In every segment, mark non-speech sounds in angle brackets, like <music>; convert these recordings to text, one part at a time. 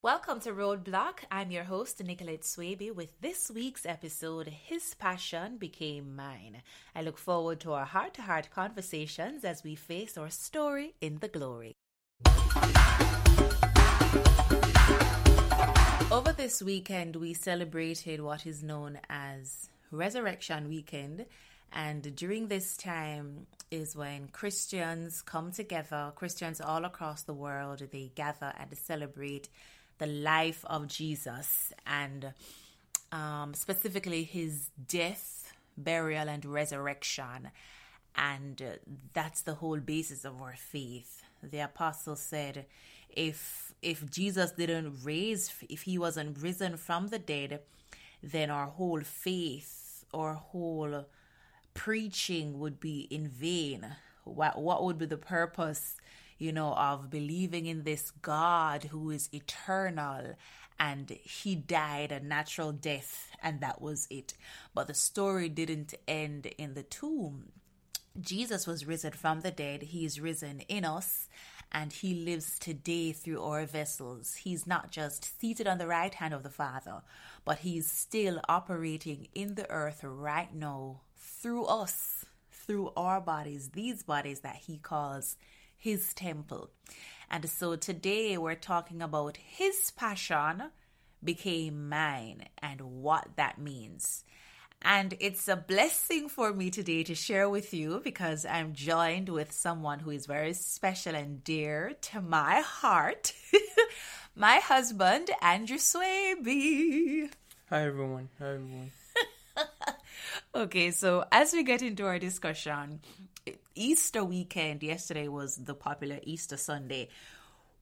Welcome to Roadblock. I'm your host, Nicolette Swaby, with this week's episode, His Passion Became Mine. I look forward to our heart to heart conversations as we face our story in the glory. Over this weekend, we celebrated what is known as Resurrection Weekend. And during this time is when Christians come together, Christians all across the world, they gather and celebrate the life of Jesus and um, specifically his death, burial, and resurrection. And uh, that's the whole basis of our faith. The apostle said, if if Jesus didn't raise, if he wasn't risen from the dead, then our whole faith, our whole preaching would be in vain. What what would be the purpose you know, of believing in this God who is eternal and he died a natural death and that was it. But the story didn't end in the tomb. Jesus was risen from the dead, he is risen in us. And he lives today through our vessels. He's not just seated on the right hand of the Father, but he's still operating in the earth right now through us, through our bodies, these bodies that he calls his temple. And so today we're talking about his passion became mine and what that means. And it's a blessing for me today to share with you because I'm joined with someone who is very special and dear to my heart. <laughs> my husband, Andrew Swaby. Hi, everyone. Hi, everyone. <laughs> okay, so as we get into our discussion, Easter weekend yesterday was the popular Easter Sunday.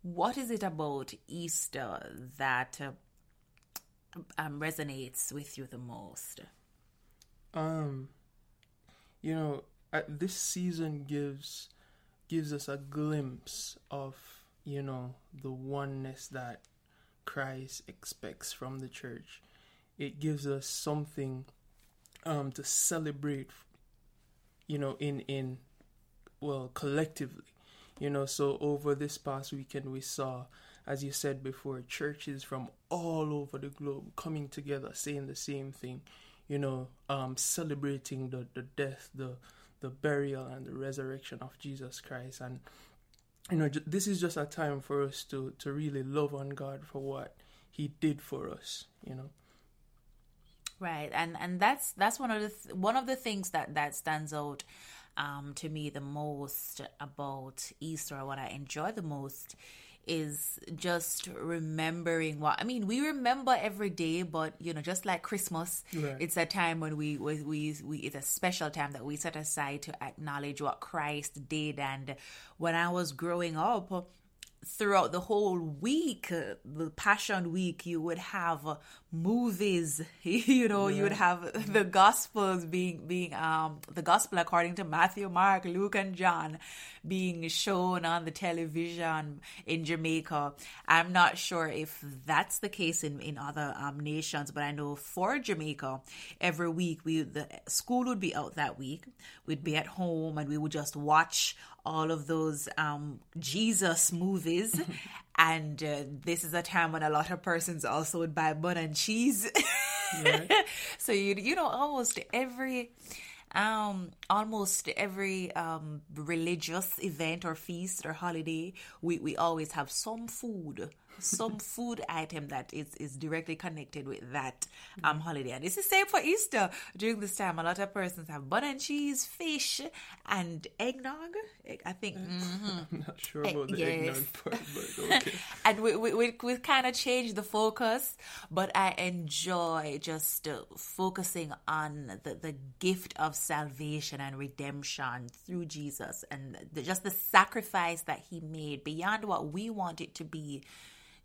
What is it about Easter that uh, um, resonates with you the most? Um, you know, this season gives gives us a glimpse of you know the oneness that Christ expects from the church. It gives us something um, to celebrate you know in in well collectively you know. So over this past weekend we saw as you said before churches from all over the globe coming together saying the same thing you know um celebrating the the death the the burial and the resurrection of Jesus Christ. And you know this is just a time for us to to really love on God for what he did for us you know right and and that's that's one of the th- one of the things that that stands out um, to me the most about Easter, what I enjoy the most is just remembering what I mean. We remember every day, but you know, just like Christmas, right. it's a time when we, we we we it's a special time that we set aside to acknowledge what Christ did. And when I was growing up, throughout the whole week, uh, the Passion Week, you would have uh, movies. <laughs> You know, yeah. you would have <laughs> the Gospels being being um the Gospel according to Matthew, Mark, Luke, and John being shown on the television in Jamaica. I'm not sure if that's the case in in other um, nations, but I know for Jamaica, every week we the school would be out that week. We'd be at home and we would just watch all of those um, Jesus movies. <laughs> and uh, this is a time when a lot of persons also would buy bun and cheese. <laughs> so you you know almost every um almost every um religious event or feast or holiday we we always have some food some food item that is, is directly connected with that um, holiday. And it's the same for Easter. During this time, a lot of persons have butter and cheese, fish, and eggnog. I think. Mm-hmm. I'm not sure about the yes. eggnog part, but okay. <laughs> and we, we, we, we kind of changed the focus, but I enjoy just uh, focusing on the, the gift of salvation and redemption through Jesus and the, just the sacrifice that he made beyond what we want it to be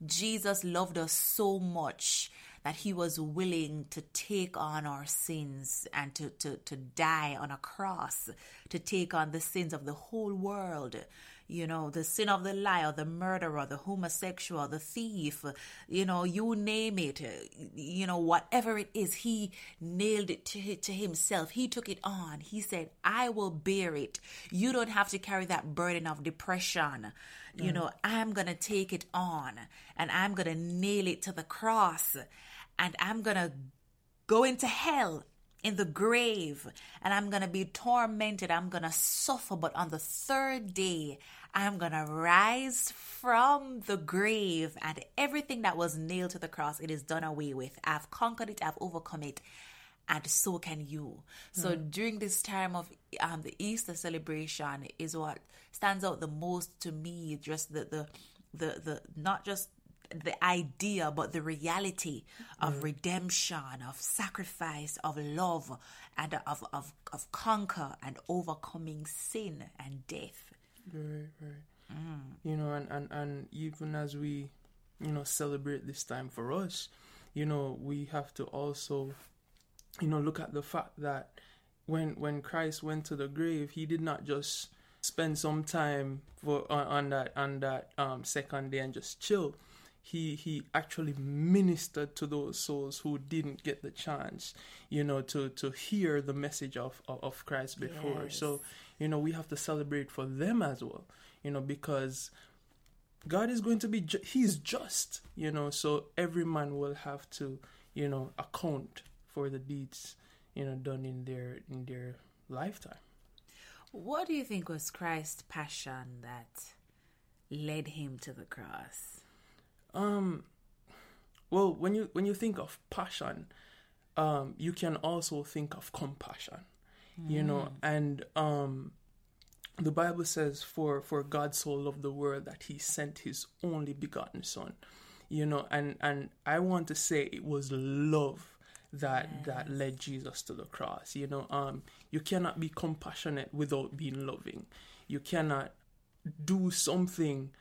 Jesus loved us so much that he was willing to take on our sins and to, to, to die on a cross, to take on the sins of the whole world. you know, the sin of the liar, the murderer, the homosexual, the thief, you know, you name it, you know, whatever it is, he nailed it to, to himself. He took it on. He said, I will bear it. You don't have to carry that burden of depression. You mm. know, I'm going to take it on and I'm going to nail it to the cross and I'm going to go into hell in the grave and I'm going to be tormented. I'm going to suffer. But on the third day, I'm going to rise from the grave and everything that was nailed to the cross, it is done away with. I've conquered it. I've overcome it. And so can you. So hmm. during this time of um, the Easter celebration is what stands out the most to me. Just the the the, the not just the idea, but the reality of hmm. redemption, of sacrifice, of love, and of, of, of conquer and overcoming sin and death. Right, right. Mm. You know, and, and, and even as we, you know, celebrate this time for us, you know, we have to also, you know, look at the fact that when when Christ went to the grave, he did not just spend some time for on, on that on that um, second day and just chill. He he actually ministered to those souls who didn't get the chance, you know, to to hear the message of of, of Christ before. Yes. So you know we have to celebrate for them as well, you know, because God is going to be, ju- He's just, you know, so every man will have to, you know, account for the deeds, you know, done in their in their lifetime. What do you think was Christ's passion that led him to the cross? Um, well, when you when you think of passion, um, you can also think of compassion, you know, and um, the Bible says, "For for God so loved the world that He sent His only begotten Son," you know, and and I want to say it was love that that led Jesus to the cross. You know, um, you cannot be compassionate without being loving. You cannot do something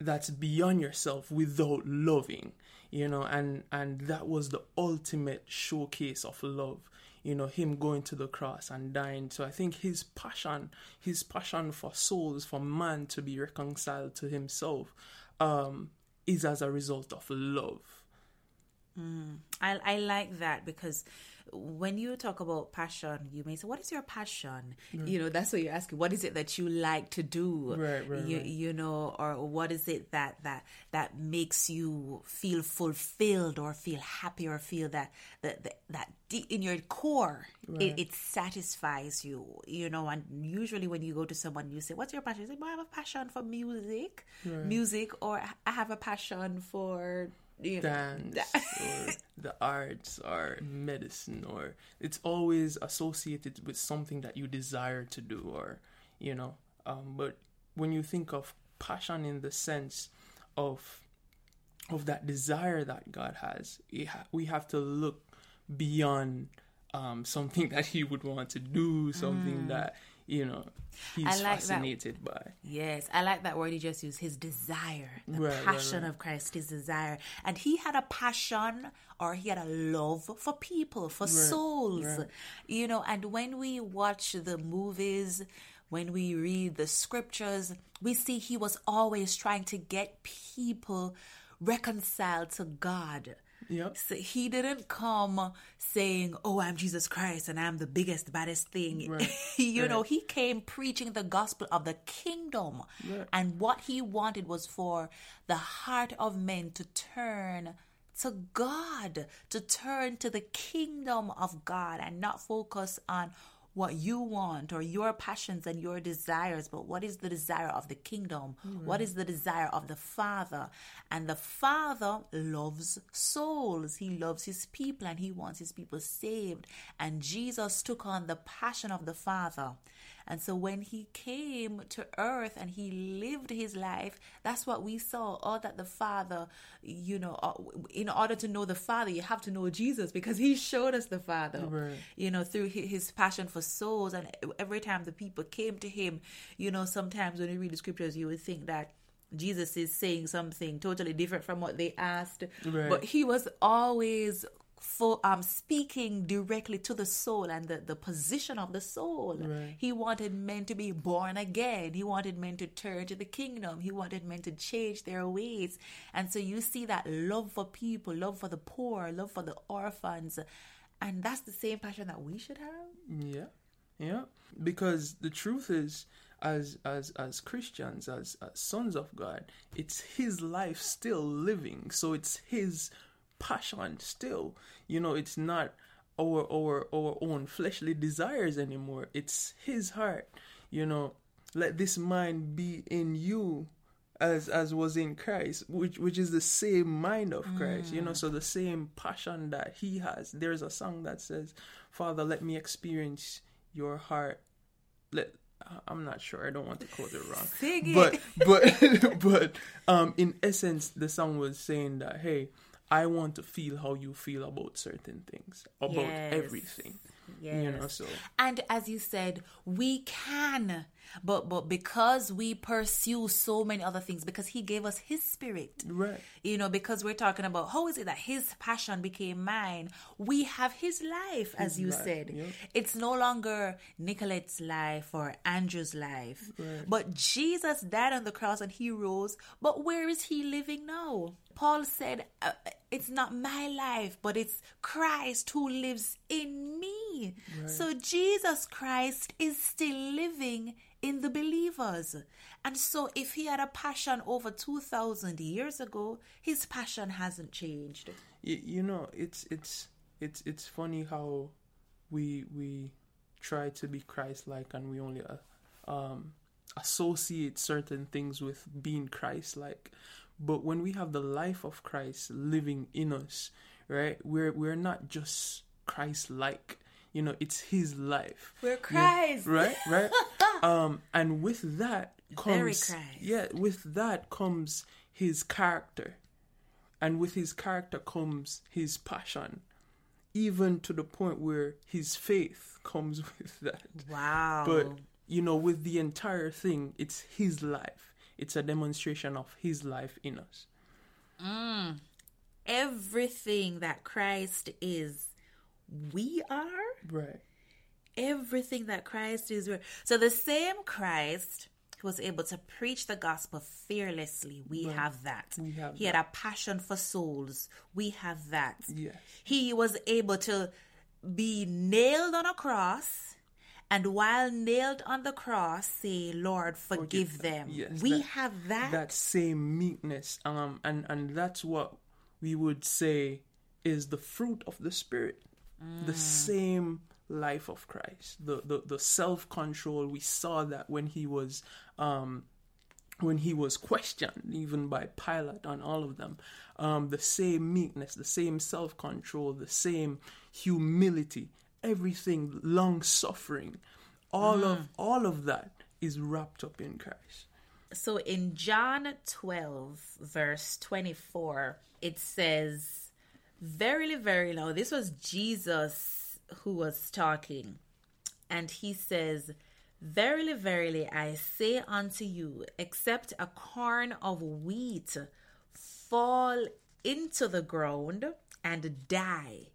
that's beyond yourself without loving you know and and that was the ultimate showcase of love you know him going to the cross and dying so i think his passion his passion for souls for man to be reconciled to himself um is as a result of love Mm. I, I like that because when you talk about passion, you may say, "What is your passion?" You know, that's what you're asking. What is it that you like to do? Right, right, you, right. you know, or what is it that that that makes you feel fulfilled or feel happy or feel that that that, that deep in your core it, it satisfies you. You know, and usually when you go to someone, you say, "What's your passion?" You say, well, "I have a passion for music, music," or "I have a passion for." You know, dance or <laughs> the arts or medicine or it's always associated with something that you desire to do or you know um, but when you think of passion in the sense of of that desire that god has ha- we have to look beyond um, something <laughs> that he would want to do something that you know he's. I like that. fascinated by Yes, I like that word he just used. His desire, the Right, right, passion right. of Christ, his desire, and he had a passion or he had a love for people, for souls, right. you know. And when we watch the movies, when we read the scriptures, we see he was always trying to get people reconciled to God. Yep. So he didn't come saying, "Oh, I'm Jesus Christ and I'm the biggest, baddest thing." <laughs> Right. you know, he came preaching the gospel of the kingdom, Right. and what he wanted was for the heart of men to turn to God, to turn to the kingdom of God, and not focus on what you want or your passions and your desires, but what is the desire of the kingdom? What is the desire of the Father? And the Father loves souls. He loves his people and he wants his people saved. And Jesus took on the passion of the Father. And so when he came to earth and he lived his life, that's what we saw. All that the Father, you know, uh, in order to know the Father, you have to know Jesus because he showed us the Father Right. you know, through his passion for souls. And every time the people came to him, you know, sometimes when you read the scriptures, you would think that Jesus is saying something totally different from what they asked. Right. But he was always for um speaking directly to the soul and the, the position of the soul. Right. He wanted men to be born again. He wanted men to turn to the kingdom. He wanted men to change their ways. And so you see that love for people, love for the poor, love for the orphans. And that's the same passion that we should have. Yeah, yeah. Because the truth is, as as as Christians, as, as sons of God, it's His life still living. So it's His passion still. You know, it's not our our our own fleshly desires anymore. It's His heart. You know, let this mind be in you as as was in Christ, which which is the same mind of Christ, you know, so the same passion that he has. There's a song that says, Father, let me experience your heart. Let I'm not sure, I don't want to quote it wrong. <laughs> Sing but but <laughs> but um in essence the song was saying that hey, I want to feel how you feel about certain things, about Yes. everything. Yes. You know, so And as you said, we can, but but because we pursue so many other things, because He gave us His Spirit, right. you know, because we're talking about how is it that His passion became mine? We have His life, as you life, said. yep. It's no longer Nicolette's life or Andrew's life, but Jesus died on the cross and He rose. But where is He living now? Paul said, uh, "It's not my life, but it's Christ who lives in me." So Jesus Christ is still living in the believers. And so if he had a passion over 2000 years ago, his passion hasn't changed. you, you know it's it's it's it's funny how we we try to be christ-like and we only uh, um associate certain things with being christ-like but when we have the life of christ living in us right we're we're not just christ-like. You know it's his life. We're Christ. <laughs> right right. <laughs> Um and with that Very comes Christ. yeah with that comes his character. And with his character comes his passion. Even to the point where his faith comes <laughs> with that. Wow. but you know with the entire thing it's his life it's a demonstration of his life in us mm. everything that Christ is, we are. right Everything that Christ is. we're- So the same Christ who was able to preach the gospel fearlessly, we have that. We have he had a passion for souls. We have that. yes He was able to be nailed on a cross. And while nailed on the cross, say, Lord, forgive, them. Yes, we that- have that. that same meekness um and and that's what we would say is the fruit of the spirit the same life of christ the the, the self-control we saw that when he was um when he was questioned even by pilate on all of them um the same meekness the same self-control the same humility everything long suffering all of mm. all of that is wrapped up in christ So in John 12, verse 24, it says, Verily, verily, now this was Jesus who was talking. And he says, Verily, verily, I say unto you, except a corn of wheat fall into the ground and die,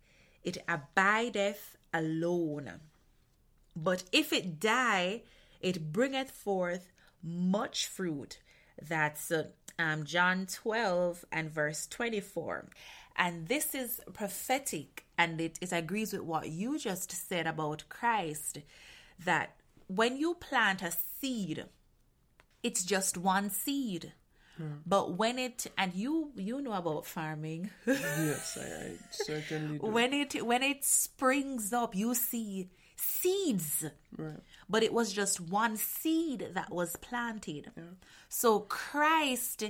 it abideth alone. But if it die, it bringeth forth much fruit. That's uh, um, John 12 and verse 24. And this is prophetic, and it, it agrees with what you just said about Christ that when you plant a seed, it's just one seed. Hmm. But when it and you you know about farming. <laughs> Yes, I, I certainly do. when it when it springs up you see seeds. Right. but it was just one seed that was planted. So christ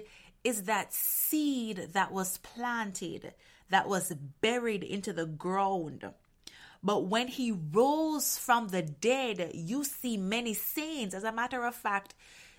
is that seed that was planted that was buried into the ground. But when he rose from the dead you see many saints. As a matter of fact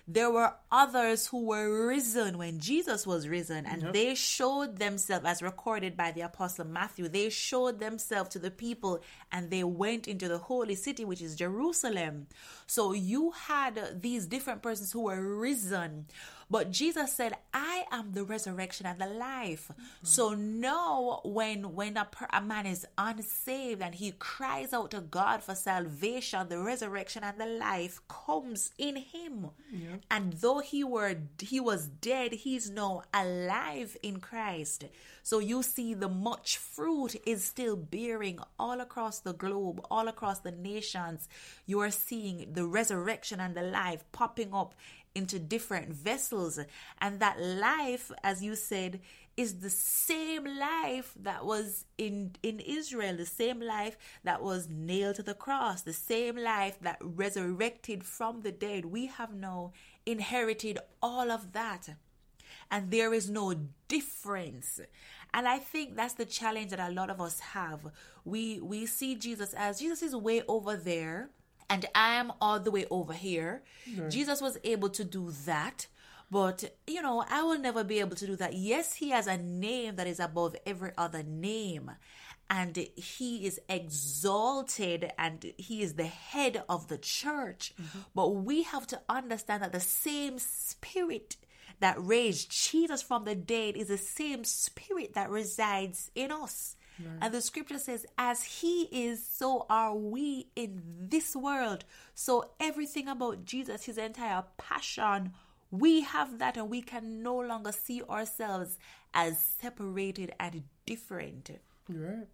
there were others who were risen when Jesus was risen, and they showed themselves, as recorded by the Apostle Matthew, they showed themselves to the people and they went into the holy city, which is Jerusalem. So you had these different persons who were risen, But Jesus said, I am the resurrection and the life. Mm-hmm. So now when when a, per, a man is unsaved and he cries out to God for salvation, the resurrection and the life comes in him. Yep. And though he were he was dead, he's now alive in Christ. So you see the much fruit is still bearing all across the globe, all across the nations. You are seeing the resurrection and the life popping up into different vessels. And that life, as you said, is the same life that was in in Israel, the same life that was nailed to the cross, the same life that resurrected from the dead. We have now inherited all of that. And there is no difference. And I think that's the challenge that a lot of us have. We we see Jesus as Jesus is way over there and I am all the way over here. Right. Jesus was able to do that. But, you know, I will never be able to do that. Yes, he has a name that is above every other name. And he is exalted and he is the head of the church. Mm-hmm. But we have to understand that the same spirit that raised Jesus from the dead is the same spirit that resides in us. Right. And the scripture says, as he is, so are we in this world. So everything about Jesus, his entire passion, we have that and we can no longer see ourselves as separated and different. Right.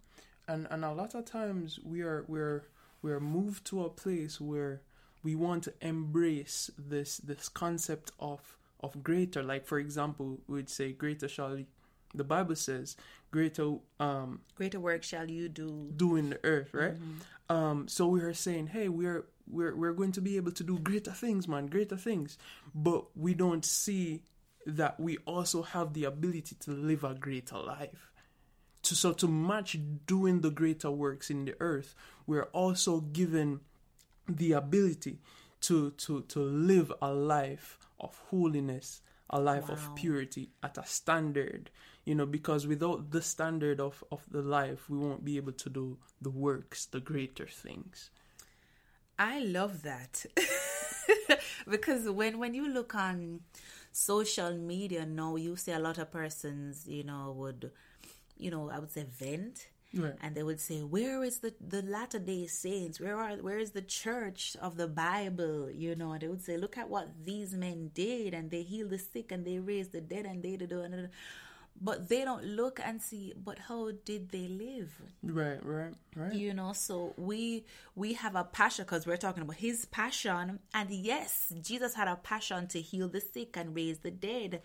And and a lot of times we are we're we're moved to a place where we want to embrace this this concept of of greater. Like for example, we'd say greater shall the Bible says greater um greater work shall you do do in the earth, right? Mm-hmm. Um so we are saying, hey, we're we're we're going to be able to do greater things, man, greater things. But we don't see that we also have the ability to live a greater life. To so to match doing the greater works in the earth, we're also given the ability to to to live a life of holiness, a life wow. of purity at a standard you know because without the standard of of the life we won't be able to do the works the greater things. I love that. <laughs> Because when when you look on social media now you see a lot of persons you know would you know i would say vent Right. And they would say, "Where is the the Latter Day Saints? Where are where is the Church of the Bible? You know?" And they would say, "Look at what these men did, and they healed the sick, and they raised the dead, and they did." But they don't look and see but how did they live right right right you know so we we have a passion because we're talking about his passion and yes jesus had a passion to heal the sick and raise the dead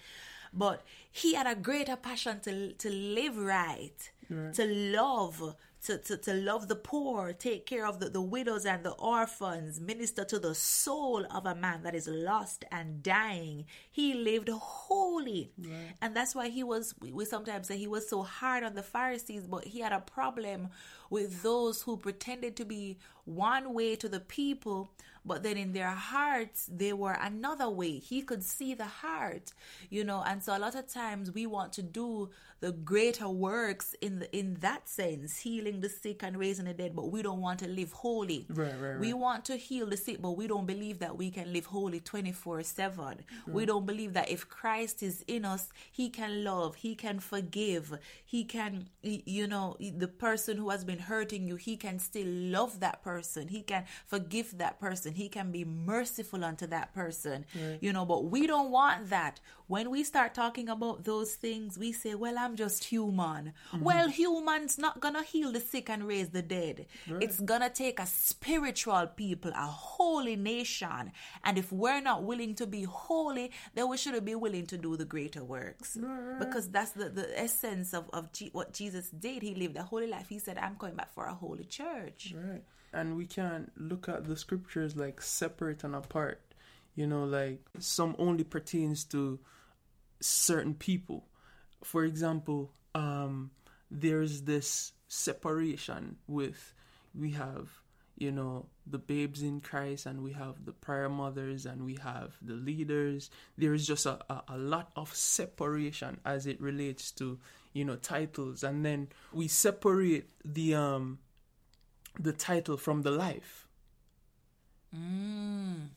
but he had a greater passion to to live right, right. to love to, to, to love the poor, take care of the, the widows and the orphans, minister to the soul of a man that is lost and dying. He lived holy. Right. And that's why he was, we sometimes say he was so hard on the Pharisees, but he had a problem with those who pretended to be one way to the people, but then in their hearts they were another way. He could see the heart, you know, and so a lot of times we want to do the greater works in the in that sense, healing the sick and raising the dead, but we don't want to live holy. Right, right, right. We want to heal the sick, but we don't believe that we can live holy twenty four seven. Mm-hmm. We don't believe that if Christ is in us, He can love, He can forgive, He can, you know, the person who has been hurting you, He can still love that person, He can forgive that person, He can be merciful unto that person, right. you know. But we don't want that. When we start talking about those things, we say, "Well, I'm just human." Mm-hmm. Well, human's not gonna heal the sick and raise the dead. Right. It's gonna take a spiritual people, a holy nation. And if we're not willing to be holy, then we shouldn't be willing to do the greater works. Right. Because that's the, the essence of, of G- what Jesus did. He lived a holy life. He said, I'm coming back for a holy church. Right. And we can't look at the scriptures like separate and apart. You know, like some only pertains to certain people. For example, um, there's this separation with we have you know the babes in christ and we have the prayer mothers and we have the leaders there is just a, a, a, lot of separation as it relates to you know titles and then we separate the um the title from the life mm.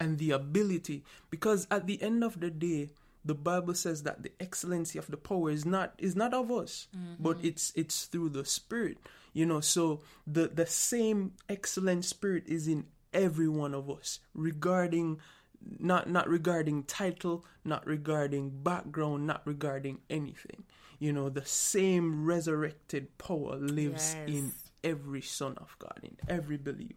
and the ability because at the end of the day the Bible says that the excellency of the power is not is not of us, but it's it's through the Spirit. You know, so the the same excellent Spirit is in every one of us regarding not not regarding title, not regarding background, not regarding anything. You know, the same resurrected power lives Yes. in every son of God, in every believer.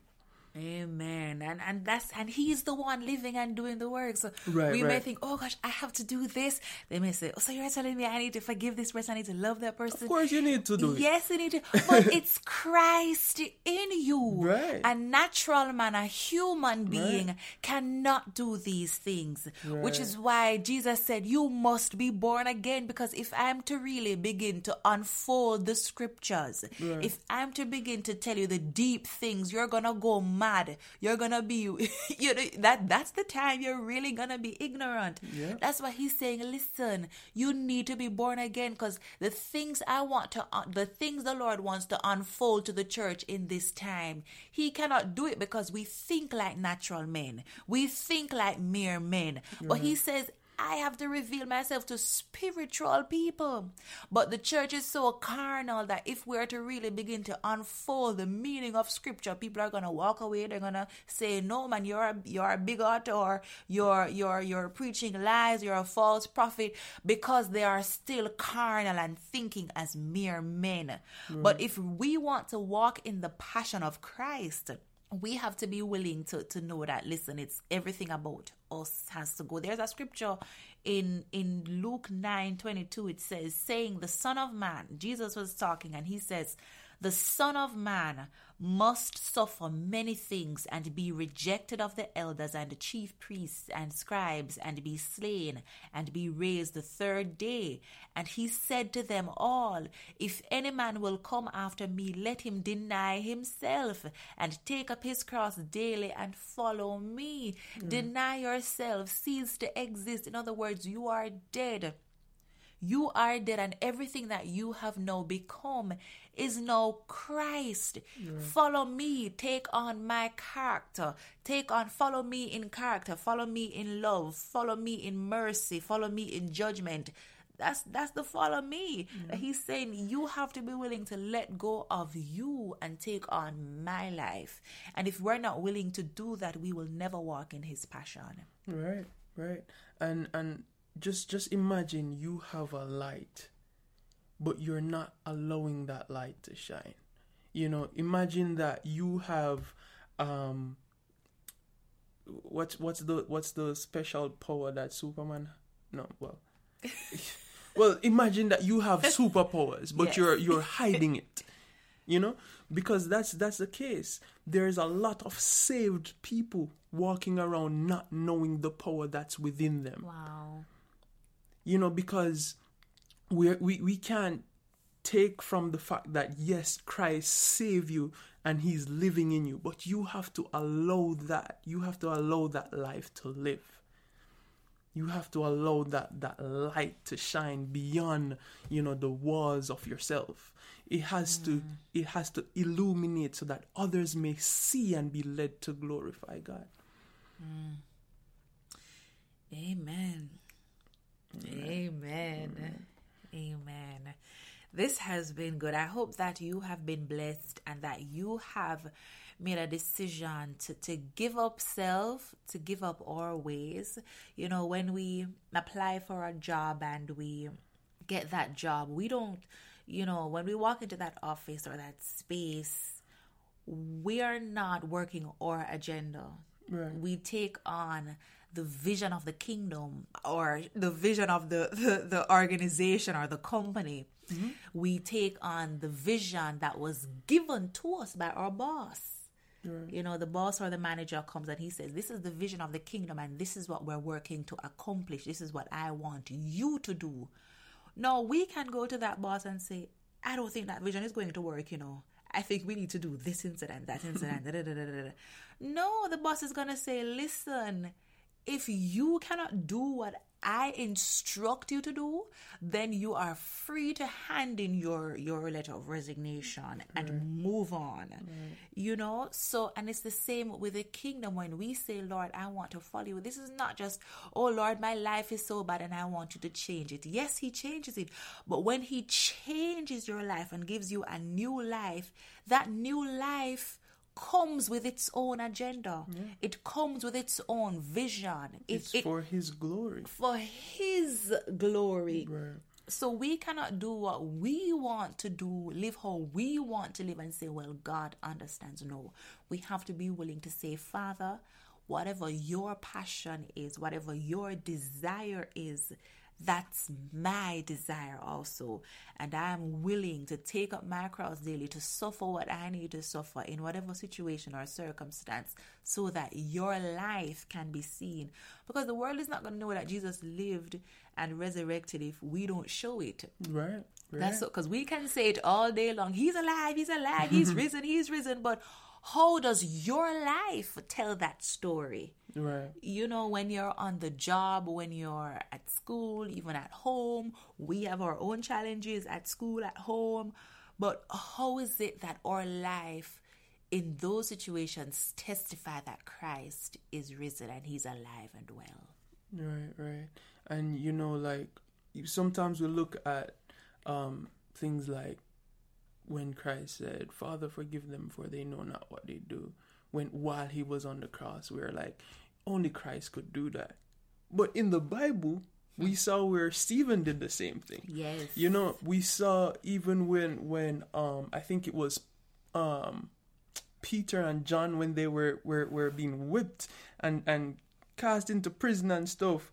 Amen. And and that's and he's the one living and doing the work. So Right, we may think, oh gosh, I have to do this. They may say, oh, so you're telling me I need to forgive this person, I need to love that person. Of course, you need to do it. Yes, you need to. <laughs> But it's Christ in you. Right. A natural man, a human being cannot do these things. Which is why Jesus said, You must be born again. Because if I'm to really begin to unfold the scriptures, if I'm to begin to tell you the deep things, you're gonna go mad. You're gonna be <laughs> you know that that's the time you're really gonna be ignorant. Yeah. That's why he's saying, listen, you need to be born again because the things I want to, the things the Lord wants to unfold to the church in this time, he cannot do it because we think like natural men. We think like mere men. But he says, I have to reveal myself to spiritual people. But the church is so carnal that if we're to really begin to unfold the meaning of scripture, people are gonna walk away. They're gonna say, No man, you're a you're a bigot or you're you're you're preaching lies, you're a false prophet, because they are still carnal and thinking as mere men. But if we want to walk in the passion of Christ, we have to be willing to, to know that listen it's everything about us has to go. There's a scripture in in luke 9 22 it says saying the son of man jesus was talking and he says the son of man must suffer many things and be rejected of the elders and the chief priests and scribes and be slain and be raised the third day. And he said to them all if any man will come after me let him deny himself and take up his cross daily and follow me. Hmm. Deny yourself cease to exist. In other words you are dead. You are dead, and everything that you have now become is now Christ. Follow me, take on my character, take on, follow me in character, follow me in love, follow me in mercy, follow me in judgment. That's that's the follow me. He's saying you have to be willing to let go of you and take on my life. And if we're not willing to do that, we will never walk in his passion. Right, right. And and just just imagine you have a light, but you're not allowing that light to shine. You know, imagine that you have um what's what's the what's the special power that Superman no, well <laughs> <laughs> well imagine that you have <laughs> superpowers but Yes. you're you're hiding it you know because that's that's the case there's a lot of saved people walking around not knowing the power that's within them Wow. you know because we we we can't take from the fact that yes Christ saved you and he's living in you but you have to allow that you have to allow that life to live. You have to allow that that light to shine beyond you know the walls of yourself. It has to mm. it has to illuminate so that others may see and be led to glorify god. Amen. Amen. Amen. This has been good. I hope that you have been blessed and that you have made a decision to, to give up self, to give up our ways. You know, when we apply for a job and we get that job, we don't, you know, when we walk into that office or that space, we are not working our agenda. Right. We take on the vision of the kingdom or the vision of the, the, the organization or the company. Mm-hmm. We take on the vision that was given to us by our boss. You know, the boss or the manager comes and he says, This is the vision of the kingdom, and this is what we're working to accomplish. This is what I want you to do. No, we can go to that boss and say, I don't think that vision is going to work, you know. I think we need to do this incident, that incident. <laughs> da, da, da, da, da, da. No, the boss is going to say, listen, if you cannot do what I instruct you to do, then you are free to hand in your your letter of resignation and right. move on. Right. You know, so and it's the same with the kingdom when we say, Lord, I want to follow you. This is not just, oh Lord, my life is so bad and I want you to change it. Yes, He changes it, but when He changes your life and gives you a new life, that new life comes with its own agenda. Yeah. It comes with its own vision. It's it, for His glory. For His glory. Right. So we cannot do what we want to do, live how we want to live, and say, well, God understands. No. We have to be willing to say, Father, whatever your passion is, whatever your desire is, that's my desire also. And I am willing to take up my cross daily to suffer what I need to suffer in whatever situation or circumstance so that your life can be seen. Because the world is not going to know that Jesus lived and resurrected if we don't show it. Right. right. That's because we can say it all day long. He's alive, he's alive, he's <laughs> risen, he's risen. But how does your life tell that story? Right. You know, when you're on the job, when you're at school, even at home, we have our own challenges at school, at home. But how is it that our life in those situations testify that Christ is risen and he's alive and well? Right, right. And you know, like sometimes we look at um, things like when Christ said, Father, forgive them for they know not what they do. When while he was on the cross, we are like, only Christ could do that. But in the Bible, we hmm. saw where Stephen did the same thing. Yes. You know, we saw even when when um I think it was um Peter and John when they were were, were being whipped and and cast into prison and stuff.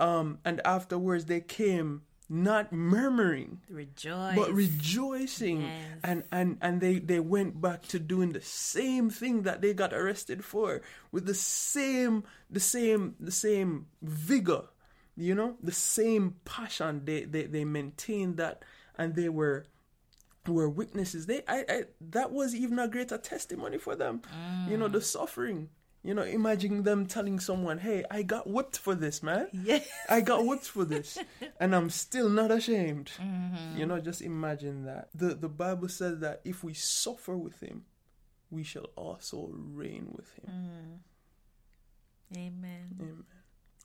Um and afterwards they came not murmuring rejoice. but rejoicing. Yes. and and and they they went back to doing the same thing that they got arrested for with the same the same the same vigor you know the same passion they they, they maintained that and they were were witnesses. They I, I that was even a greater testimony for them. Mm. you know the suffering you know, imagine them telling someone, "Hey, I got whipped for this, man. Yes, I got whipped for this, <laughs> and I'm still not ashamed." Mm-hmm. You know, just imagine that. the The Bible says that if we suffer with Him, we shall also reign with Him. Mm. Amen. Amen.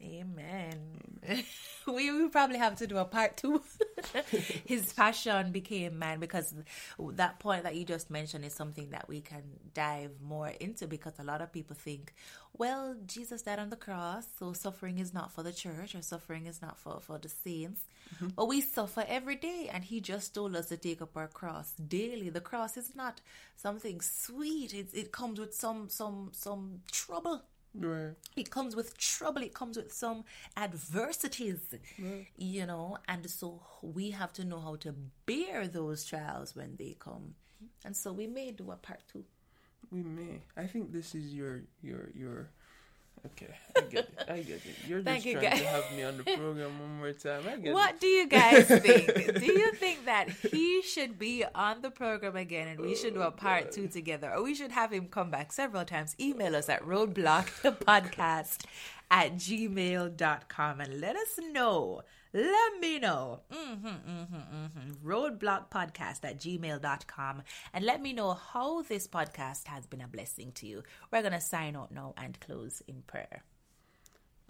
Amen. <laughs> we will probably have to do a part two. <laughs> <laughs> His passion became man because that point that you just mentioned is something that we can dive more into because a lot of people think, well, Jesus died on the cross, so suffering is not for the church or suffering is not for, for the saints. Mm-hmm. But we suffer every day, and He just told us to take up our cross daily. The cross is not something sweet; it, it comes with some some some trouble Right. It comes with trouble. It comes with some adversities, right. you know, and so we have to know how to bear those trials when they come. And so we may do a part two. We may. I think this is your your your Okay, I get it. I get it. You're just you, trying guys. to have me on the program one more time. I get what it. do you guys <laughs> think? do you think that he should be on the program again and we oh, should do a oh, part God. two together? Or we should have him come back several times? Email us at roadblockthepodcast at gmail.com and let us know let me know. Mm-hmm, mm-hmm, mm-hmm. Roadblock podcast at gmail.com. And let me know how this podcast has been a blessing to you. We're going to sign out now and close in prayer.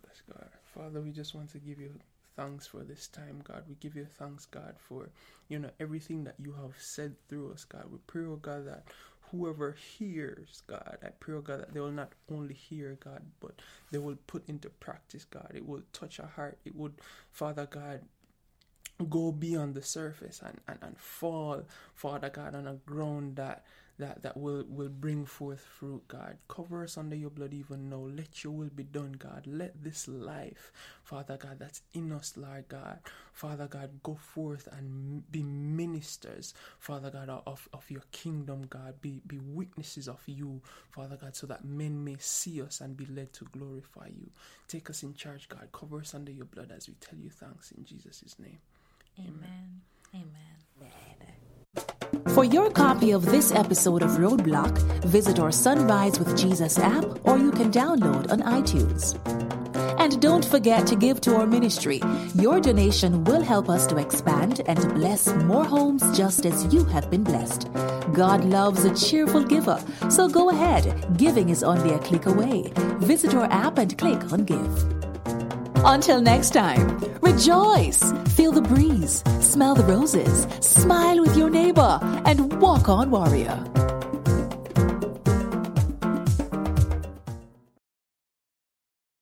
Bless God. Father, we just want to give you thanks for this time, God. We give you thanks, God, for you know everything that you have said through us, God. We pray, oh God, that whoever hears, God, I pray, oh God, that they will not only hear, God, but they will put into practice, God. It will touch a heart. It would, Father God, go beyond the surface and, and, and fall, Father God, on a ground that that that will will bring forth fruit god. Cover us under your blood even now. Let your will be done god. Let this life father god that's in us lord god father god go forth and be ministers father god of, of your kingdom god. Be be witnesses of you father god so that men may see us and be led to glorify you. Take us in charge god. Cover us under your blood as we tell you thanks in jesus' name. Amen. Amen, amen. For your copy of this episode of Roadblock, visit our Sunrise with Jesus app or you can download on iTunes. And don't forget to give to our ministry. Your donation will help us to expand and to bless more homes just as you have been blessed. God loves a cheerful giver, so go ahead. Giving is only a click away. Visit our app and click on Give. Until next time, rejoice, feel the breeze, smell the roses, smile with your neighbor, and walk on, warrior.